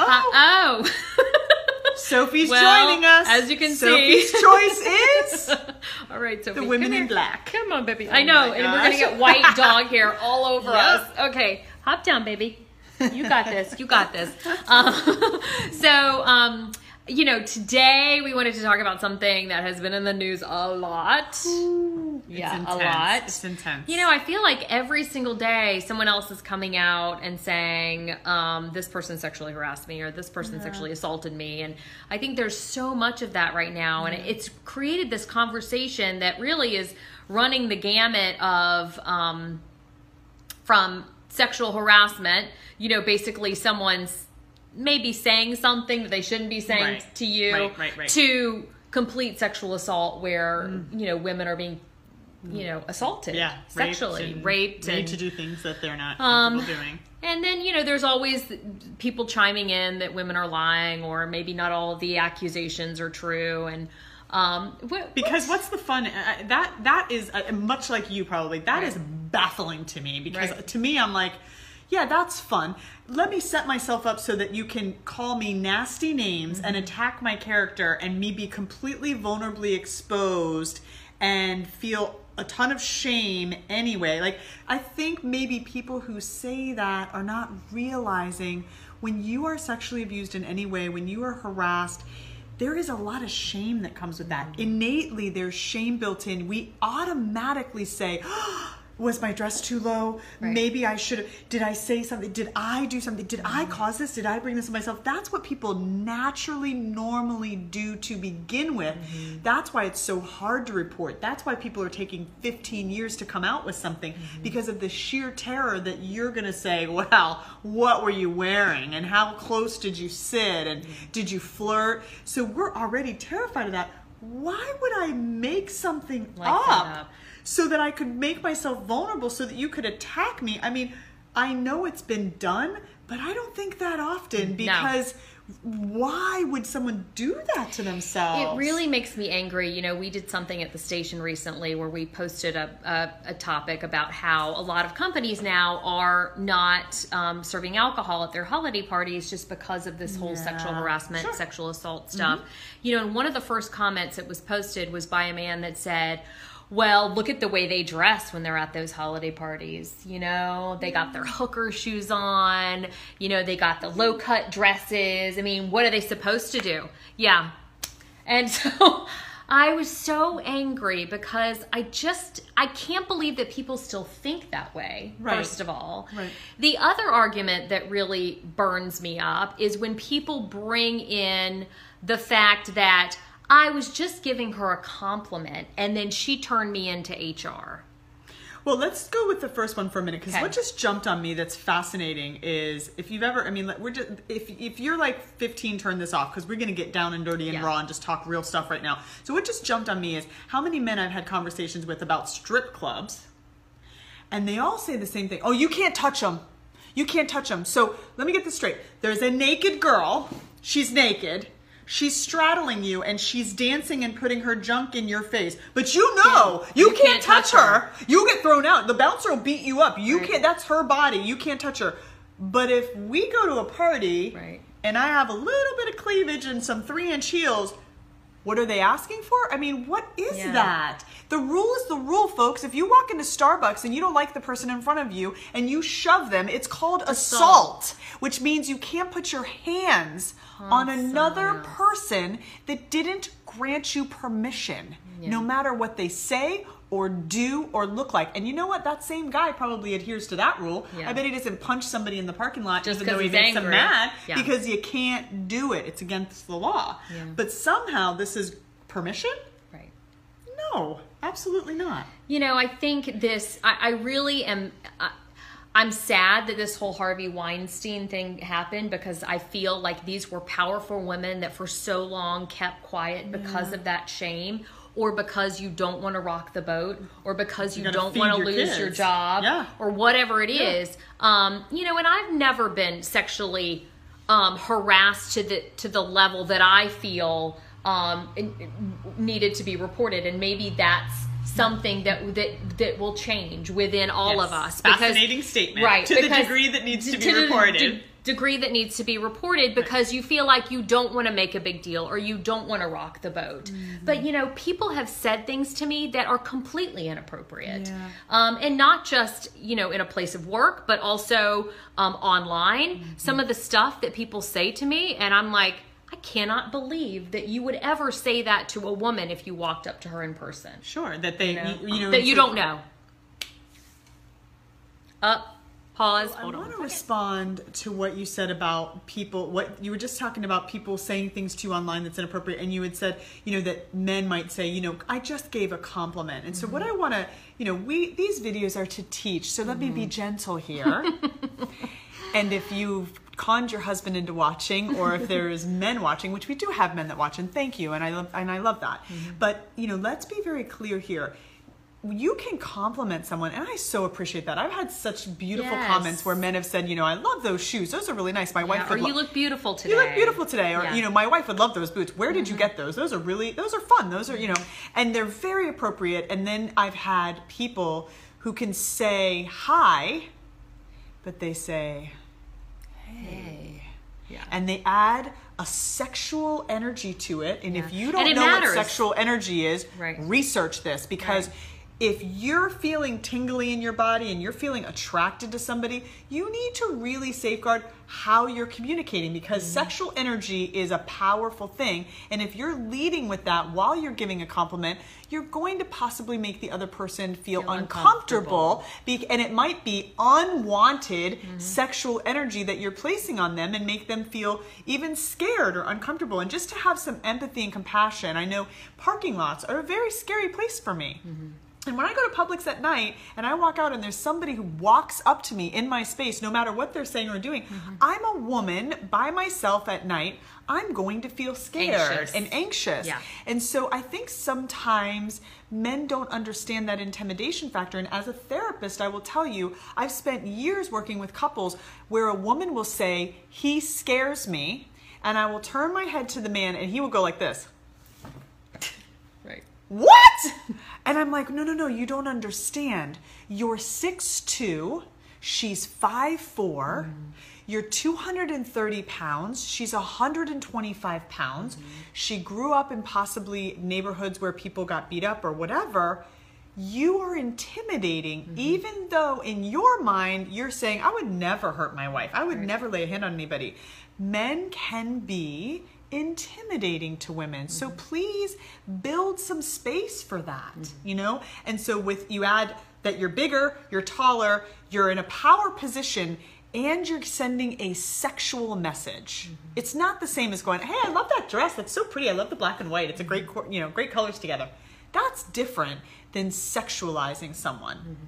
Oh, Uh, oh. Sophie's Well, joining us. as you can Sophie's see. Sophie's choice is All right, Sophie. the women in black. Come on, baby. I Oh know, my and we're gonna get white dog hair all over Yep. us. Okay, hop down, baby. You got this. You got this. Um, so, um, you know, today we wanted to talk about something that has been in the news a lot. yeah, it's a lot. It's intense. You know, I feel like every single day someone else is coming out and saying, um, this person sexually harassed me or this person sexually assaulted me. And I think there's so much of that right now. And it's created this conversation that really is running the gamut of um, from sexual harassment, you know, basically someone's maybe saying something that they shouldn't be saying Right. to you, Right, right, right. to complete sexual assault where, you know, women are being you know, assaulted, yeah, sexually, and raped, and to do things that they're not Um, doing. and then, you know, there's always people chiming in that women are lying or maybe not all the accusations are true. And, um, what, Because what's the fun? Uh, that that is uh, much like you probably. That is Right. baffling to me because Right. to me I'm like, yeah, that's fun. Let me set myself up so that you can call me nasty names and mm-hmm. attack my character and me be completely vulnerably exposed and feel a ton of shame anyway. Like I think maybe people who say that are not realizing when you are sexually abused in any way, when you are harassed, there is a lot of shame that comes with that. Mm-hmm. Innately, there's shame built in. We automatically say, oh, was my dress too low? Right. Maybe I should have. Did I say something? Did I do something? Did I Mm-hmm. cause this? Did I bring this on myself? That's what people naturally, normally do to begin with. Mm-hmm. That's why it's so hard to report. That's why people are taking 15 years to come out with something Mm-hmm. because of the sheer terror that you're going to say, well, what were you wearing? And how close did you sit? And Mm-hmm. did you flirt? So we're already terrified of that. Why would I make something up? up. So that I could make myself vulnerable so that you could attack me. I mean, I know it's been done, but I don't think that often because why would someone do that to themselves? It really makes me angry. You know, we did something at the station recently where we posted a, a, a topic about how a lot of companies now are not um, serving alcohol at their holiday parties just because of this whole sexual harassment, Sure. Mm-hmm. sexual assault stuff. You know, and one of the first comments that was posted was by a man that said, well, look at the way they dress when they're at those holiday parties. You know, they got their mm. hooker shoes on, you know, they got the low cut dresses. I mean, what are they supposed to do? Yeah. And so I was so angry because I just, I can't believe that people still think that way, Right. first of all. Right. The other argument that really burns me up is when people bring in the fact that I was just giving her a compliment and then she turned me into HR. Well, let's go with the first one for a minute because Okay. what just jumped on me that's fascinating is if you've ever, I mean, we're just if if you're like 15, turn this off because we're gonna get down and dirty and Yeah. raw and just talk real stuff right now. So what just jumped on me is how many men I've had conversations with about strip clubs, and they all say the same thing. Oh, you can't touch them. You can't touch them. So let me get this straight. There's a naked girl. She's naked. She's straddling you and she's dancing and putting her junk in your face. But you know you, You can't, can't touch touch her. her. You get thrown out. The bouncer will beat you up. You Right. can't that's her body. You can't touch her. But if we go to a party Right. and I have a little bit of cleavage and some three inch heels, what are they asking for? I mean, what is Yeah. that? The rule is the rule, folks. If you walk into Starbucks and you don't like the person in front of you and you shove them, it's called assault, which means you can't put your hands on another person that didn't grant you permission, no matter what they say or do or look like. And you know what? That same guy probably adheres to that rule. Yeah. I bet he doesn't punch somebody in the parking lot Just even though 'cause he he's makes them angry. mad Yeah. because you can't do it. It's against the law. Yeah. But somehow this is permission? Right. No, absolutely not. You know, I think this, I, I really am. I, I'm sad that this whole Harvey Weinstein thing happened because I feel like these were powerful women that for so long kept quiet because of that shame or because you don't want to rock the boat or because you gotta don't want to lose kids. your job Yeah. or whatever it Yeah. is. Um, you know, and I've never been sexually um, harassed to the to the level that I feel um, needed to be reported, and maybe that's something that that that will change within all Yes. of us. Fascinating statement. right? To the degree that needs to be reported. Degree that needs to be reported because you feel like you don't want to make a big deal or you don't want to rock the boat. Mm-hmm. But you know, people have said things to me that are completely inappropriate. Yeah. Um, and not just, you know, in a place of work, but also um, online. Mm-hmm. Some of the stuff that people say to me, and I'm like, I cannot believe that you would ever say that to a woman if you walked up to her in person. Sure, that they, You know, you, you know, that you don't know. Up, pause, I hold want to respond to what you said about people. What you were just talking about people saying things to you online that's inappropriate, and you had said, you know, that men might say, you know, I just gave a compliment, and so what Mm-hmm. I want to, you know, we these videos are to teach, so let me Mm-hmm. be gentle here. and if you've conned your husband into watching, or if there's men watching, which we do have men that watch, and thank you, and I love and I love that. Mm-hmm. But you know, let's be very clear here. You can compliment someone, and I so appreciate that. I've had such beautiful Yes. comments where men have said, you know, I love those shoes; those are really nice. My Yeah, wife or you lo- look beautiful today. you look beautiful today or Yeah. Mm-hmm. you know my wife would love those boots where did you get those those are really those are fun those are you know and they're very appropriate and then i've had people who can say hi but they say Hey. Yeah. and they add a sexual energy to it and if you don't know matters. what sexual energy is Right. research this because Right. If you're feeling tingly in your body and you're feeling attracted to somebody you need to really safeguard how you're communicating because Mm-hmm. sexual energy is a powerful thing. And if you're leading with that while you're giving a compliment you're going to possibly make the other person feel, Feel uncomfortable be- and it might be unwanted Mm-hmm. sexual energy that you're placing on them and make them feel even scared or uncomfortable. And just to have some empathy and compassion i know parking lots are a very scary place for me and when I go to Publix at night and I walk out and there's somebody who walks up to me in my space, no matter what they're saying or doing, mm-hmm. I'm a woman by myself at night. I'm going to feel scared Anxious. and anxious. Yeah. And so I think sometimes men don't understand that intimidation factor. And as a therapist, I will tell you, I've spent years working with couples where a woman will say, He scares me. And I will turn my head to the man and he will go like this. Right. What? And I'm like, no, no, no, you don't understand. You're 6'2, she's five 5'4, you're 230 pounds, she's 125 pounds. Mm-hmm. She grew up in possibly neighborhoods where people got beat up or whatever. You are intimidating, mm-hmm. even though in your mind you're saying, I would never hurt my wife, I would never lay a hand on anybody. Men can be intimidating to women. So mm-hmm. please build some space for that, mm-hmm. you know? And so with you add that you're bigger, you're taller, you're in a power position and you're sending a sexual message. Mm-hmm. It's not the same as going, "Hey, I love that dress. That's so pretty. I love the black and white. It's a great, you know, great colors together." That's different than sexualizing someone.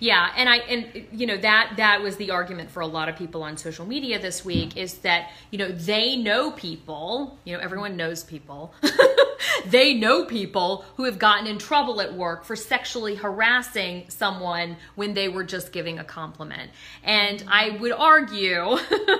Yeah, and I and you know that that was the argument for a lot of people on social media this week is that you know they know people, you know everyone knows people. they know people who have gotten in trouble at work for sexually harassing someone when they were just giving a compliment. And I would argue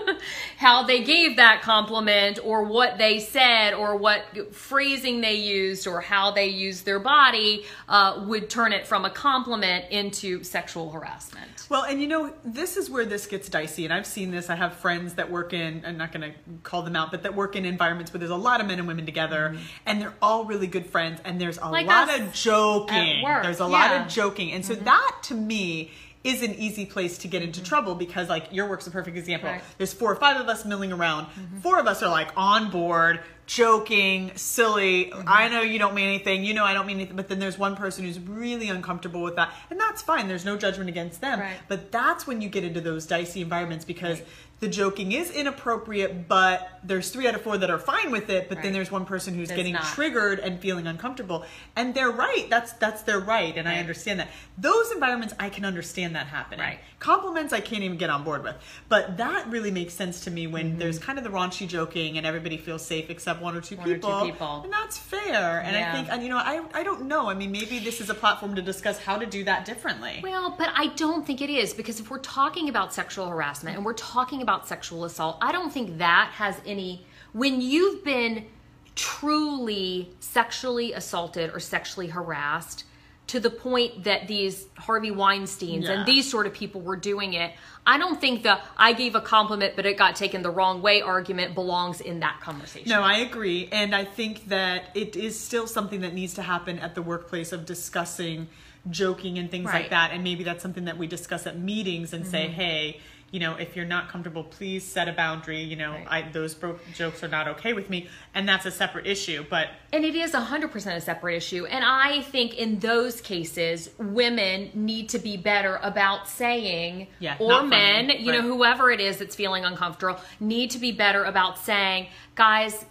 how they gave that compliment or what they said or what phrasing they used or how they used their body uh, would turn it from a compliment into sexual harassment. Well, and you know, this is where this gets dicey. And I've seen this. I have friends that work in, I'm not going to call them out, but that work in environments where there's a lot of men and women together and they're all really good friends and there's a Mm-hmm. Like lot of joking. There's a lot yeah. Mm-hmm. of joking. And so that to me is an easy place to get into trouble because like your work's a perfect example. Right. Mm-hmm. There's four or five of us milling around. Four of us are like on board, joking, silly. Mm-hmm. I know you don't mean anything. You know I don't mean anything. But then there's one person who's really uncomfortable with that. And that's fine. There's no judgment against them. Right. But that's when you get into those dicey environments because the joking is inappropriate, but there's three out of four that are fine with it. But then there's one person who's That's getting not. triggered and feeling uncomfortable. And they're right. That's that's their right. And I understand that. Those environments I can understand that happening. Right. Compliments I can't even get on board with. But that really makes sense to me Mm-hmm. when there's kind of the raunchy joking and everybody feels safe except one or two, One or two people, people. And that's fair. And I think and you know, I I don't know. I mean maybe this is a platform to discuss how to do that differently. Well, but I don't think it is because if we're talking about sexual harassment and we're talking about sexual assault, I don't think that has any. When you've been truly sexually assaulted or sexually harassed, to the point that these Harvey Weinsteins Yeah. and these sort of people were doing it, I don't think the I gave a compliment but it got taken the wrong way argument belongs in that conversation. No, I agree. And I think that it is still something that needs to happen at the workplace of discussing joking and things Right. like that. And maybe that's something that we discuss at meetings and say, Mm-hmm. hey, you know, if you're not comfortable, please set a boundary. You know, Right. I, those bro- jokes are not okay with me. And that's a separate issue. But And it is 100% a separate issue. And I think in those cases, women need to be better about saying, Yeah, or not funny, men, you know, whoever it is that's feeling uncomfortable, need to be better about saying, guys,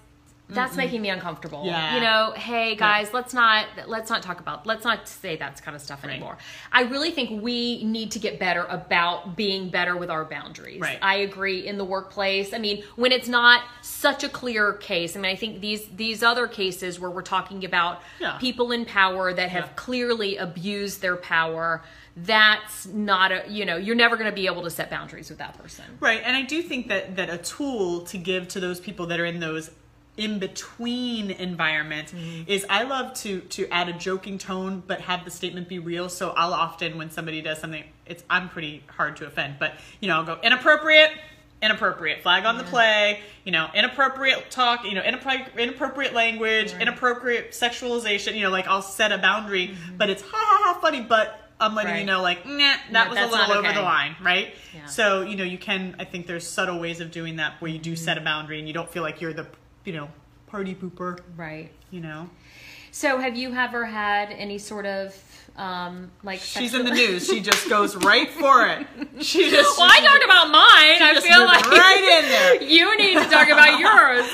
that's making me uncomfortable. Yeah. You know, hey guys, let's not let's not talk about let's not say that kind of stuff Right. anymore. I really think we need to get better about being better with our boundaries. Right. I agree in the workplace. I mean, when it's not such a clear case. I mean, I think these these other cases where we're talking about Yeah. people in power that have Yeah. clearly abused their power, that's not a, you know, you're never going to be able to set boundaries with that person. Right, and I do think that that a tool to give to those people that are in those in between environments is I love to to add a joking tone but have the statement be real. So I'll often when somebody does something, it's I'm pretty hard to offend, but you know I'll go inappropriate. Inappropriate flag on the play, you know, inappropriate talk, you know, inappropriate, inappropriate language, inappropriate sexualization, you know, like I'll set a boundary, but it's ha ha ha funny, but I'm letting you know, like, nah, that Yeah, was a little not over the line, right? Yeah. So, you know, you can, I think there's subtle ways of doing that where you do set a Mm-hmm. boundary and you don't feel like you're the, you know, party pooper, Right. you know? So, have you ever had any sort of um like She's in the news. She just goes right for it. She just. Well, I she talked about mine. I feel like right in there. you need to talk about yours.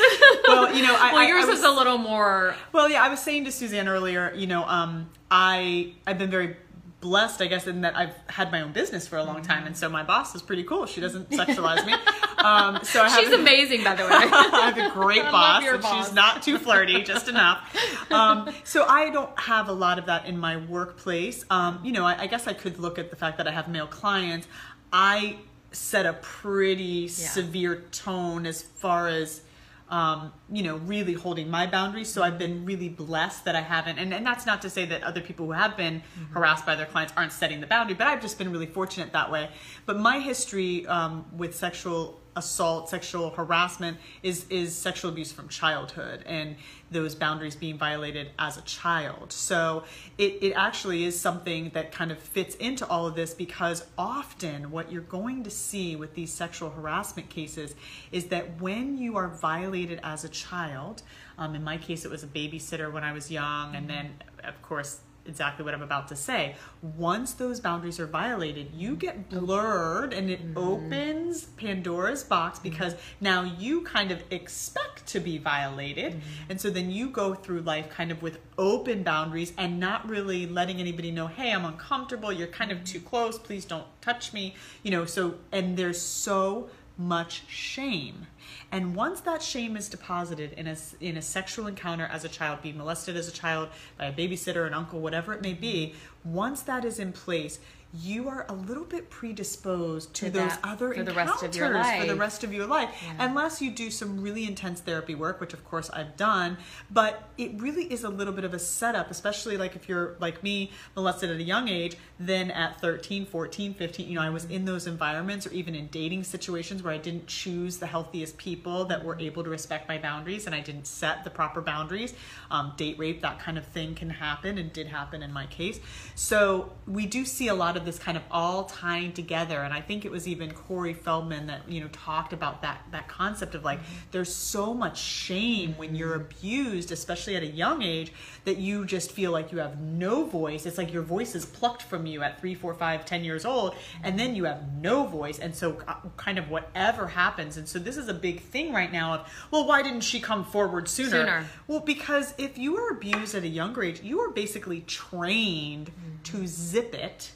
Well, you know, I, well, I- yours I was, is a little more. Well, yeah, I was saying to Suzanne earlier, you know, um, I I've been very blessed, I guess, in that I've had my own business for a long time, and so my boss is pretty cool. She doesn't sexualize me. Um, so I have She's amazing, by the way. I have a great boss, and boss. she's not too flirty, just enough. Um, so I don't have a lot of that in my workplace. Um, you know, I, I guess I could look at the fact that I have male clients. I set a pretty severe tone as far as um, you know, really holding my boundaries. So I've been really blessed that I haven't, and, and that's not to say that other people who have been harassed by their clients aren't setting the boundary, but I've just been really fortunate that way. But my history um, with sexual assault, sexual harassment is is sexual abuse from childhood and those boundaries being violated as a child. So it, it actually is something that kind of fits into all of this because often what you're going to see with these sexual harassment cases is that when you are violated as a child, um, in my case it was a babysitter when I was young, and then of course exactly what I'm about to say. Once those boundaries are violated, you get blurred and it mm-hmm. opens Pandora's box mm-hmm. because now you kind of expect to be violated. Mm-hmm. And so then you go through life kind of with open boundaries and not really letting anybody know, hey, I'm uncomfortable, you're kind of too close, please don't touch me. You know, so, and there's so much shame. And once that shame is deposited in a, in a sexual encounter as a child, being molested as a child by a babysitter, an uncle, whatever it may be, once that is in place, you are a little bit predisposed to, To those that other for the encounters rest of your for the rest of your life, unless you do some really intense therapy work, which of course I've done. But it really is a little bit of a setup, especially like if you're like me, molested at a young age, then at 13, 14, 15, you know, I was in those environments or even in dating situations where I didn't choose the healthiest people that were able to respect my boundaries and I didn't set the proper boundaries. Um, date rape, that kind of thing can happen and did happen in my case. So we do see a lot of this kind of all tying together. And I think it was even Corey Feldman that, you know, talked about that, that concept of like, mm-hmm. there's so much shame when you're mm-hmm. abused, especially at a young age, that you just feel like you have no voice. It's like your voice is plucked from you at three, four, five, ten years old, and then you have no voice. And so, uh, kind of whatever happens. And so, this is a big thing right now of, well, why didn't she come forward sooner? Sooner. Well, because if you were abused at a younger age, you are basically trained mm-hmm. to zip it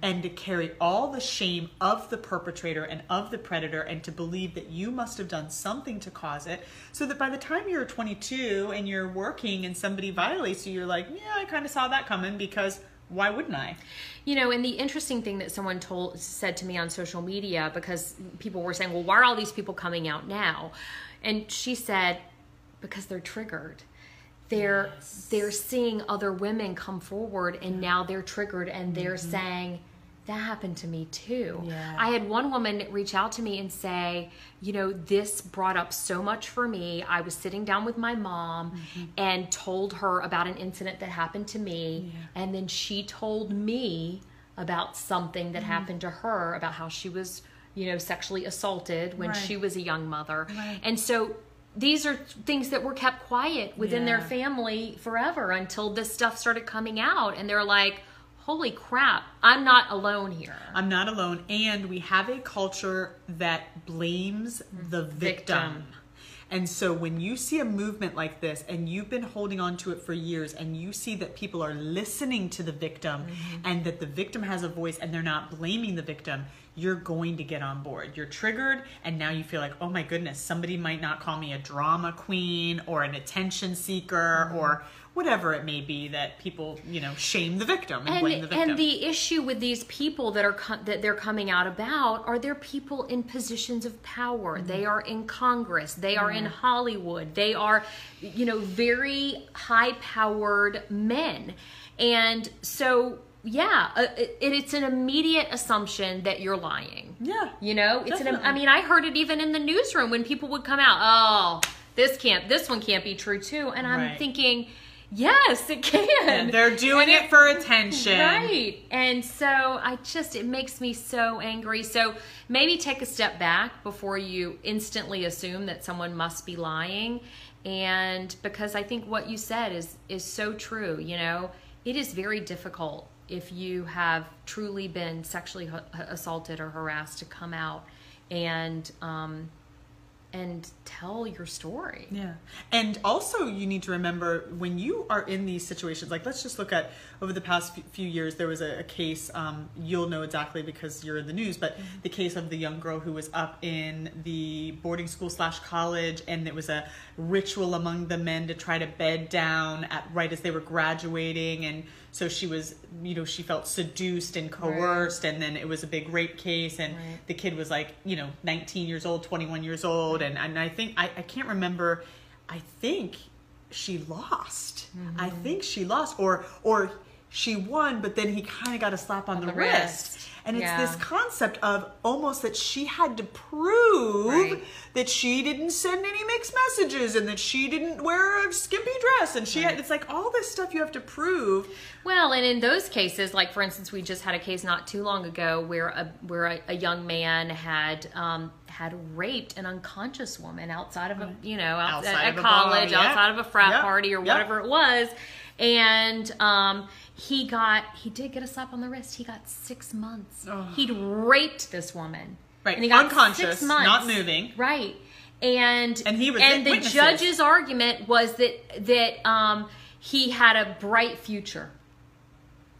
and to carry all the shame of the perpetrator and of the predator and to believe that you must have done something to cause it so that by the time you're 22 and you're working and somebody violates you, you're like, yeah, I kind of saw that coming because why wouldn't I? You know, and the interesting thing that someone told said to me on social media because people were saying, "Well, why are all these people coming out now?" And she said, "Because they're triggered. They're they're seeing other women come forward and now they're triggered and they're mm-hmm. saying that happened to me too. Yeah. I had one woman reach out to me and say, you know, this brought up so much for me. I was sitting down with my mom mm-hmm. and told her about an incident that happened to me. Yeah. And then she told me about something that mm-hmm. happened to her, about how she was, you know, sexually assaulted when Right. she was a young mother. Right. And so these are things that were kept quiet within their family forever until this stuff started coming out. And they're like, holy crap, I'm not alone here. I'm not alone. And we have a culture that blames the victim. Victim. And so when you see a movement like this and you've been holding on to it for years and you see that people are listening to the victim mm-hmm. and that the victim has a voice and they're not blaming the victim, you're going to get on board. You're triggered and now you feel like, oh my goodness, somebody might not call me a drama queen or an attention seeker mm-hmm. or whatever it may be that people, you know, shame the victim and, and blame the victim. and the issue with these people that are co- that they're coming out about are they're people in positions of power. Mm-hmm. They are in Congress. They are in Hollywood. They are, you know, very high powered men, and so yeah, uh, it, it's an immediate assumption that you're lying. yeah. You know, it's an. I mean, I heard it even in the newsroom when people would come out. Oh, this can't. This one can't be true too. And I'm Right. thinking, yes, it can. They're doing it for attention. Right. And so I just, it makes me so angry. So maybe take a step back before you instantly assume that someone must be lying. And because I think what you said is, is so true, you know, it is very difficult if you have truly been sexually assaulted or harassed to come out and, um, and tell your story. Yeah. And also, you need to remember when you are in these situations, like let's just look at over the past few- years, there was a, a case, um, you'll know exactly because you're in the news, but the case of the young girl who was up in the boarding school slash college, and it was a ritual among the men to try to bed down at right as they were graduating. And so she was, you know, she felt seduced and coerced, and then it was a big rape case, and Right. the kid was like you know 19 years old 21 years old and, and i think I, I can't remember i think she lost i Mm-hmm. think she lost or or she won but then he kind of got a slap on, the, the wrist. wrist. and it's Yeah. this concept of almost that she had to prove Right. that she didn't send any mixed messages and that she didn't wear a skimpy dress and she had it's like all this stuff you have to prove Well, and in those cases, like for instance, we just had a case not too long ago where a where a, a young man had um, had raped an unconscious woman outside of a you know out, Outside at of a bar, college, yeah. outside of a frat Yeah. party or whatever it was, and um, he got he did get a slap on the wrist. He got six months. He'd raped this woman. Right. And he got Unconscious, not moving. Right. And And he was and the witnesses. judge's argument was that that um, he had a bright future.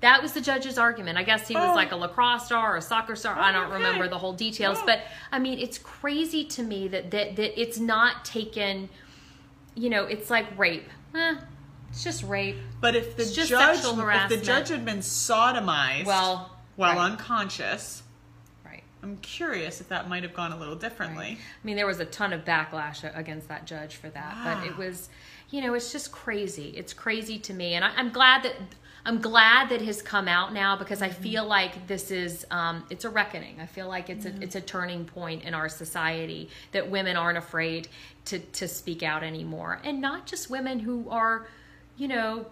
That was the judge's argument. I guess he was Oh. like a lacrosse star or a soccer star. I don't okay. remember the whole details, Oh. but I mean, it's crazy to me that that that it's not taken. You know, it's like rape. Eh, it's just rape. But if the just judge, if the judge had been sodomized Well, while right. unconscious, Right. I'm curious if that might have gone a little differently. Right. I mean, there was a ton of backlash against that judge for that, but ah. it was, you know, it's just crazy. It's crazy to me, and I, I'm glad that I'm glad that has come out now because I mm-hmm. feel like this is um, it's a reckoning. I feel like it's a mm-hmm. it's a turning point in our society that women aren't afraid to to speak out anymore, and not just women who are, you know.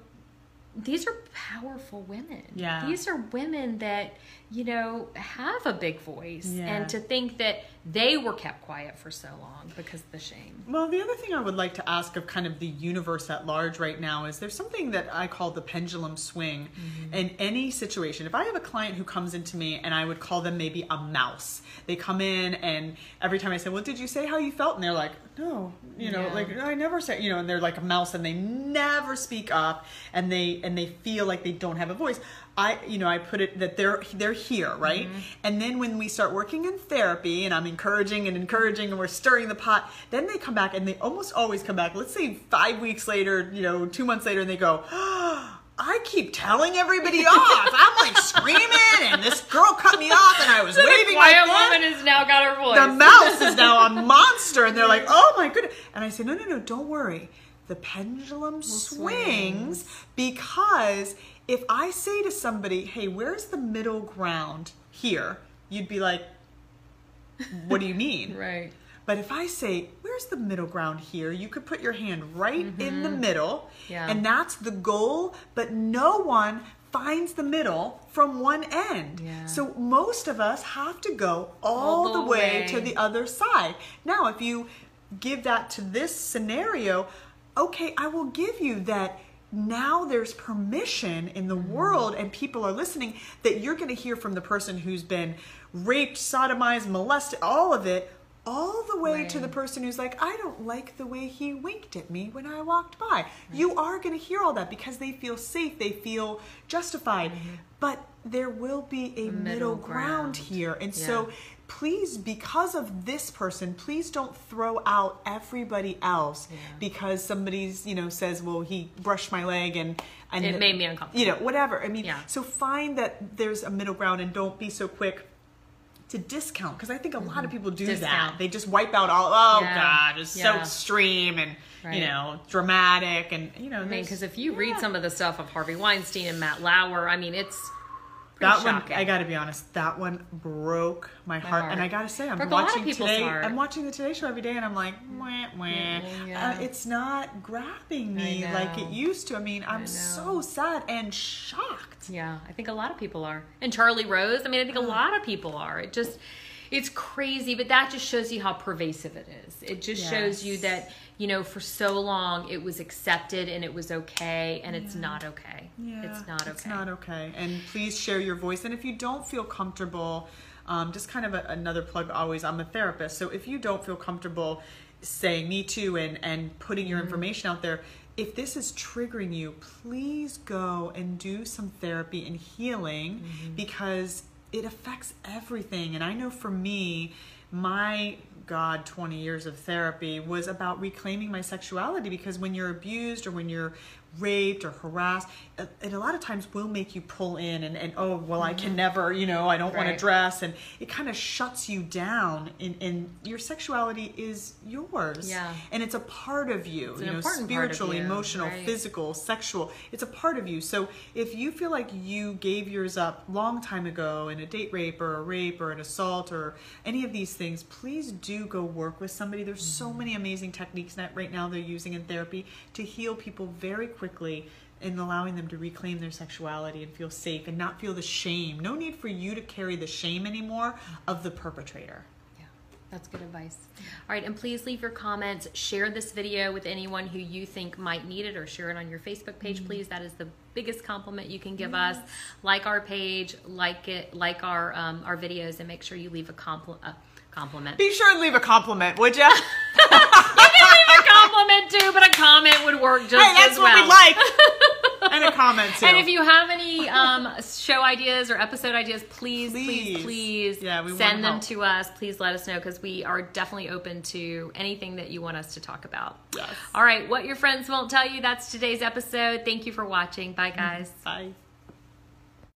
These are powerful women. Yeah. These are women that, you know, have a big voice. Yeah. And to think that they were kept quiet for so long because of the shame. Well, the other thing I would like to ask of kind of the universe at large right now is there's something that I call the pendulum swing mm-hmm. in any situation. If I have a client who comes into me and I would call them maybe a mouse, they come in and every time I say, Well, did you say how you felt? And they're like, No, you know, Yeah. like I never say, you know, and they're like a mouse and they never speak up and they and they feel like they don't have a voice. I, you know, I put it that they're they're here, right? Mm-hmm. And then when we start working in therapy, and I'm encouraging and encouraging, and we're stirring the pot, then they come back, and they almost always come back. Let's say five weeks later, you know, two months later, and they go. I keep telling everybody off. I'm like screaming, and this girl cut me off, and I was waving my quiet hand woman has now got her voice. the mouse is now a monster and they're like oh my goodness and i say no no no don't worry the pendulum swings. swings because if I say to somebody, "Hey, where's the middle ground here?" you'd be like, "What do you mean?" Right. But if I say, where's the middle ground here? You could put your hand right in the middle. Mm-hmm. Yeah. And that's the goal, but no one finds the middle from one end. Yeah. So most of us have to go all, All the, the way, way. to the other side. Now, if you give that to this scenario, okay, I will give you that now there's permission in Mm-hmm. the world and people are listening that you're going to hear from the person who's been raped, sodomized, molested, all of it, all the way to the person who's like, I don't like the way he winked at me when I walked by. You are going to hear all that because they feel safe, they feel justified. But there will be a middle, middle ground. ground. here. And so Yeah. Please, because of this person, please don't throw out everybody else Yeah. because somebody's, you know, says, well, he brushed my leg and, and It made me uncomfortable. You know, whatever. I mean, Yeah. so find that there's a middle ground and don't be so quick to discount because I think a lot of people do that. Mm-hmm. They just wipe out all. Oh Yeah. God, it's so extreme and Right. you know dramatic and you know. I mean, because if you read some of the stuff of Harvey Weinstein and Matt Lauer, I mean, it's pretty that one. I got to be honest, that one broke my heart. heart. And I got to say, I'm Broke a lot of watching today. heart. I'm watching the Today Show every day, and I'm like, wah, wah. Yeah. Uh, it's not grabbing me like it used to. I mean, I'm know. so sad and shocked. Yeah, I think a lot of people are. And Charlie Rose, I mean, I think a Uh-huh. lot of people are. It just, it's crazy, but that just shows you how pervasive it is. It just shows you that, you know, for so long it was accepted and it was okay, and it's not okay. Yeah, it's not okay. It's not okay. And please share your voice. And if you don't feel comfortable, um, just kind of a, another plug always, I'm a therapist. So if you don't feel comfortable saying me too and, and putting Mm-hmm. your information out there, if this is triggering you, please go and do some therapy and healing Mm-hmm. because it affects everything. And I know for me, my God, 20 years of therapy was about reclaiming my sexuality because when you're abused or when you're raped or harassed, it, it a lot of times will make you pull in and, and oh, well, I can never, you know, I don't want to dress. And it kind of shuts you down. And, and your sexuality is yours. Yeah. And it's a part of you, an you know, important part of spiritual, you, emotional, right. physical, sexual. It's a part of you. So if you feel like you gave yours up long time ago in a date rape or a rape or an assault or any of these things, please do go work with somebody. There's so Mm-hmm. many amazing techniques that right now they're using in therapy to heal people very quickly and allowing them to reclaim their sexuality and feel safe and not feel the shame. No need for you to carry the shame anymore of the perpetrator. Yeah, that's good advice. All right, and please leave your comments. Share this video with anyone who you think might need it, or share it on your Facebook page, Mm-hmm. please. That is the biggest compliment you can give us. Like our page, like it, like our um, our videos, and make sure you leave a compl- uh, compliment. Be sure and leave a compliment, would ya? compliment too, but a comment would work just hey, that's as what well. we like. and a comment too. And if you have any um, show ideas or episode ideas, please, please, Please. please, Yeah, send them help. to us. Please let us know because we are definitely open to anything that you want us to talk about. Yes. All right, what your friends won't tell you. That's today's episode. Thank you for watching. Bye, guys. Bye.